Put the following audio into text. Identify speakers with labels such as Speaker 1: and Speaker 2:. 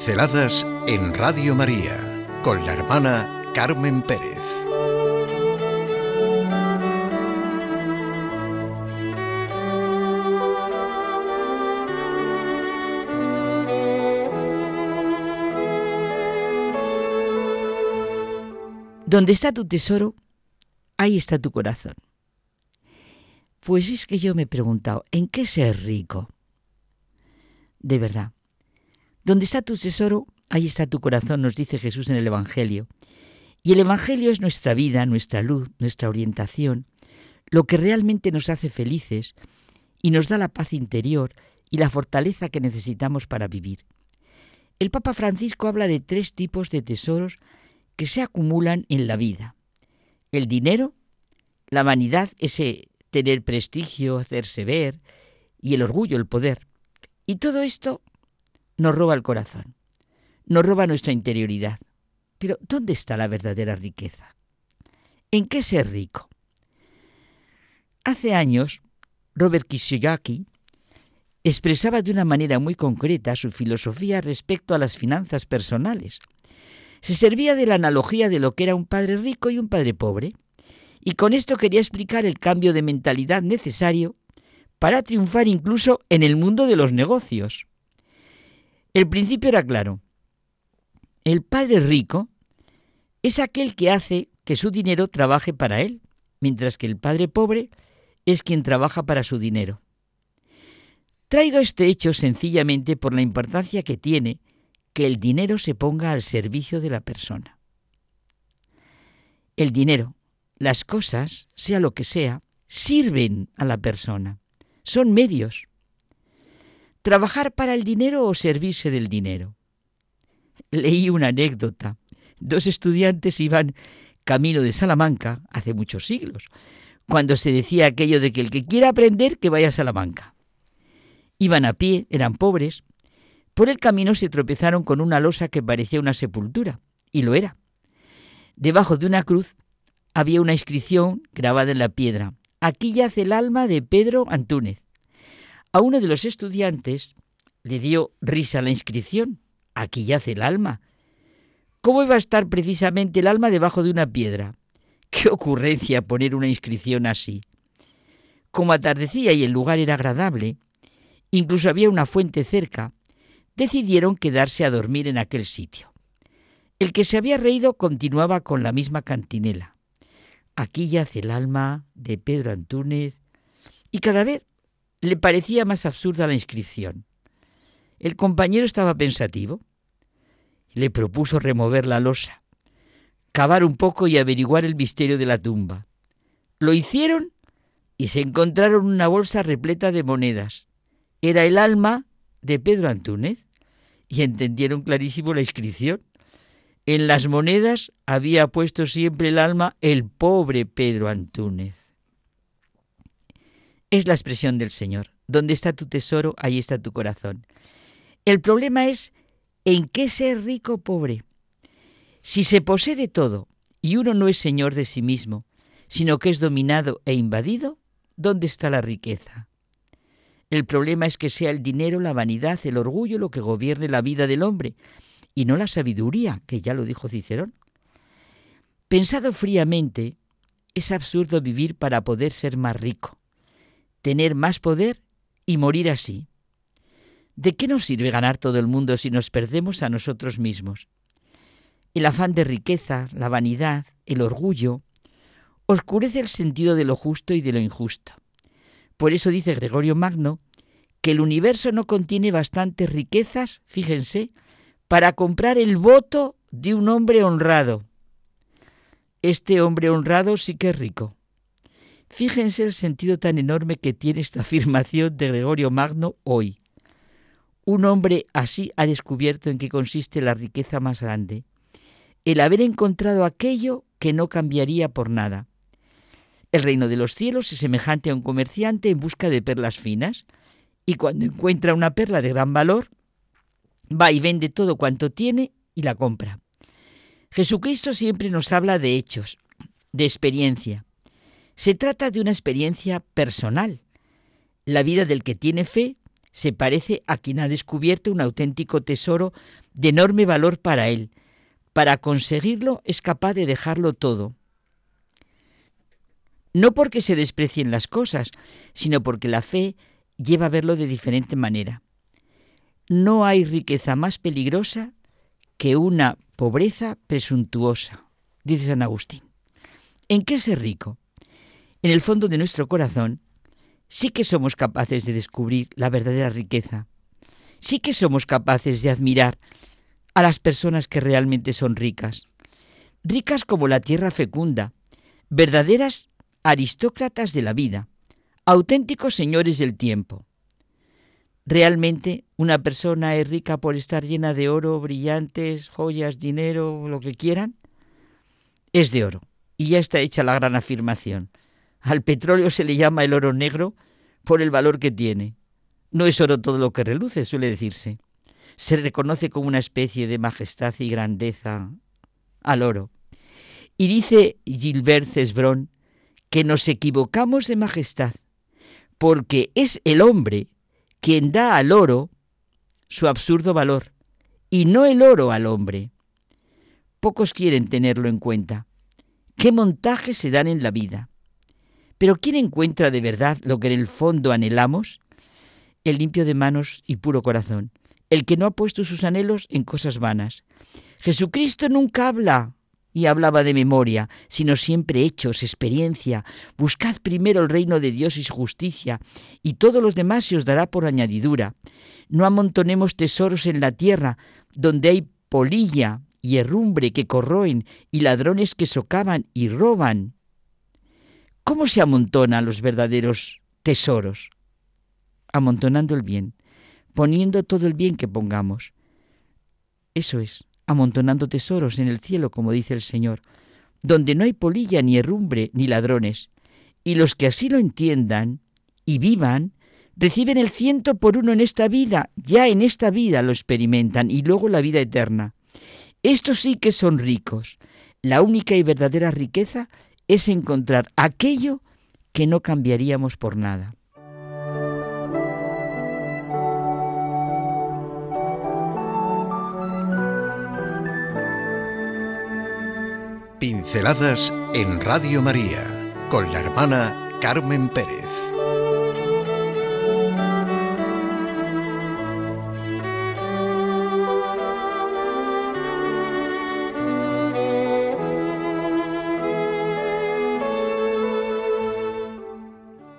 Speaker 1: Pinceladas en Radio María con la hermana Carmen Pérez.
Speaker 2: Donde está tu tesoro, ahí está tu corazón. Pues es que yo me he preguntado, ¿en qué ser rico? De verdad, donde está tu tesoro, ahí está tu corazón, nos dice Jesús en el Evangelio. Y el Evangelio es nuestra vida, nuestra luz, nuestra orientación, lo que realmente nos hace felices y nos da la paz interior y la fortaleza que necesitamos para vivir. El Papa Francisco habla de tres tipos de tesoros que se acumulan en la vida. El dinero, la vanidad, ese tener prestigio, hacerse ver, y el orgullo, el poder. Y todo esto nos roba el corazón, nos roba nuestra interioridad. Pero ¿dónde está la verdadera riqueza? ¿En qué ser rico? Hace años, Robert Kiyosaki expresaba de una manera muy concreta su filosofía respecto a las finanzas personales. Se servía de la analogía de lo que era un padre rico y un padre pobre, y con esto quería explicar el cambio de mentalidad necesario para triunfar incluso en el mundo de los negocios. El principio era claro. El padre rico es aquel que hace que su dinero trabaje para él, mientras que el padre pobre es quien trabaja para su dinero. Traigo este hecho sencillamente por la importancia que tiene que el dinero se ponga al servicio de la persona. El dinero, las cosas, sea lo que sea, sirven a la persona, son medios. ¿Trabajar para el dinero o servirse del dinero? Leí una anécdota. Dos estudiantes iban camino de Salamanca hace muchos siglos, cuando se decía aquello de que el que quiera aprender, que vaya a Salamanca. Iban a pie, eran pobres. Por el camino se tropezaron con una losa que parecía una sepultura, y lo era. Debajo de una cruz había una inscripción grabada en la piedra. Aquí yace el alma de Pedro Antúnez. A uno de los estudiantes le dio risa la inscripción. Aquí yace el alma. ¿Cómo iba a estar precisamente el alma debajo de una piedra? ¡Qué ocurrencia poner una inscripción así! Como atardecía y el lugar era agradable, incluso había una fuente cerca, decidieron quedarse a dormir en aquel sitio. El que se había reído continuaba con la misma cantinela. Aquí yace el alma de Pedro Antúnez, y cada vez le parecía más absurda la inscripción. El compañero estaba pensativo. Le propuso remover la losa, cavar un poco y averiguar el misterio de la tumba. Lo hicieron y se encontraron una bolsa repleta de monedas. Era el alma de Pedro Antúnez y entendieron clarísimo la inscripción. En las monedas había puesto siempre el alma el pobre Pedro Antúnez es la expresión del Señor. Donde está tu tesoro, ahí está tu corazón. El problema es en qué ser rico o pobre. Si se posee todo y uno no es señor de sí mismo, sino que es dominado e invadido, ¿dónde está la riqueza? El problema es que sea el dinero, la vanidad, el orgullo lo que gobierne la vida del hombre, y no la sabiduría, que ya lo dijo Cicerón. Pensado fríamente, es absurdo vivir para poder ser más rico tener más poder y morir así. ¿De qué nos sirve ganar todo el mundo si nos perdemos a nosotros mismos? El afán de riqueza, la vanidad, el orgullo, oscurece el sentido de lo justo y de lo injusto. Por eso dice Gregorio Magno que el universo no contiene bastantes riquezas, fíjense, para comprar el voto de un hombre honrado. Este hombre honrado sí que es rico. Fíjense el sentido tan enorme que tiene esta afirmación de Gregorio Magno hoy. Un hombre así ha descubierto en qué consiste la riqueza más grande, el haber encontrado aquello que no cambiaría por nada. El reino de los cielos es semejante a un comerciante en busca de perlas finas, y cuando encuentra una perla de gran valor, va y vende todo cuanto tiene y la compra. Jesucristo siempre nos habla de hechos, de experiencia. Se trata de una experiencia personal. La vida del que tiene fe Se parece a quien ha descubierto un auténtico tesoro de enorme valor para él. Para conseguirlo es capaz de dejarlo todo. No porque se desprecien las cosas, sino porque la fe lleva a verlo de diferente manera. No hay riqueza más peligrosa que una pobreza presuntuosa, dice San Agustín. ¿En qué ser rico? En el fondo de nuestro corazón sí que somos capaces de descubrir la verdadera riqueza. Sí que somos capaces de admirar a las personas que realmente son ricas. Ricas como la tierra fecunda, verdaderas aristócratas de la vida, auténticos señores del tiempo. Realmente una persona es rica por estar llena de oro, brillantes, joyas, dinero, lo que quieran. Es de oro. Y ya está hecha la gran afirmación. Al petróleo se le llama el oro negro por el valor que tiene. No es oro todo lo que reluce, suele decirse. Se reconoce como una especie de majestad y grandeza al oro. Y dice Gilbert Cesbron que nos equivocamos de majestad, porque es el hombre quien da al oro su absurdo valor, y no el oro al hombre. Pocos quieren tenerlo en cuenta. ¿Qué montajes se dan en la vida? Pero ¿quién encuentra de verdad lo que en el fondo anhelamos? El limpio de manos y puro corazón, el que no ha puesto sus anhelos en cosas vanas. Jesucristo nunca habla y hablaba de memoria, sino siempre hechos, experiencia. Buscad primero el reino de Dios y su justicia, y todos los demás se os dará por añadidura. No amontonemos tesoros en la tierra, donde hay polilla y herrumbre que corroen, y ladrones que socavan y roban. ¿Cómo se amontonan los verdaderos tesoros? Amontonando el bien, poniendo todo el bien que pongamos. Eso es amontonando tesoros en el cielo, como dice el Señor, donde no hay polilla, ni herrumbre, ni ladrones. Y los que así lo entiendan y vivan, reciben el ciento por uno en esta vida, ya en esta vida lo experimentan, y luego la vida eterna. Estos sí que son ricos. La única y verdadera riqueza es encontrar aquello que no cambiaríamos por nada.
Speaker 1: Pinceladas en Radio María con la hermana Carmen Pérez.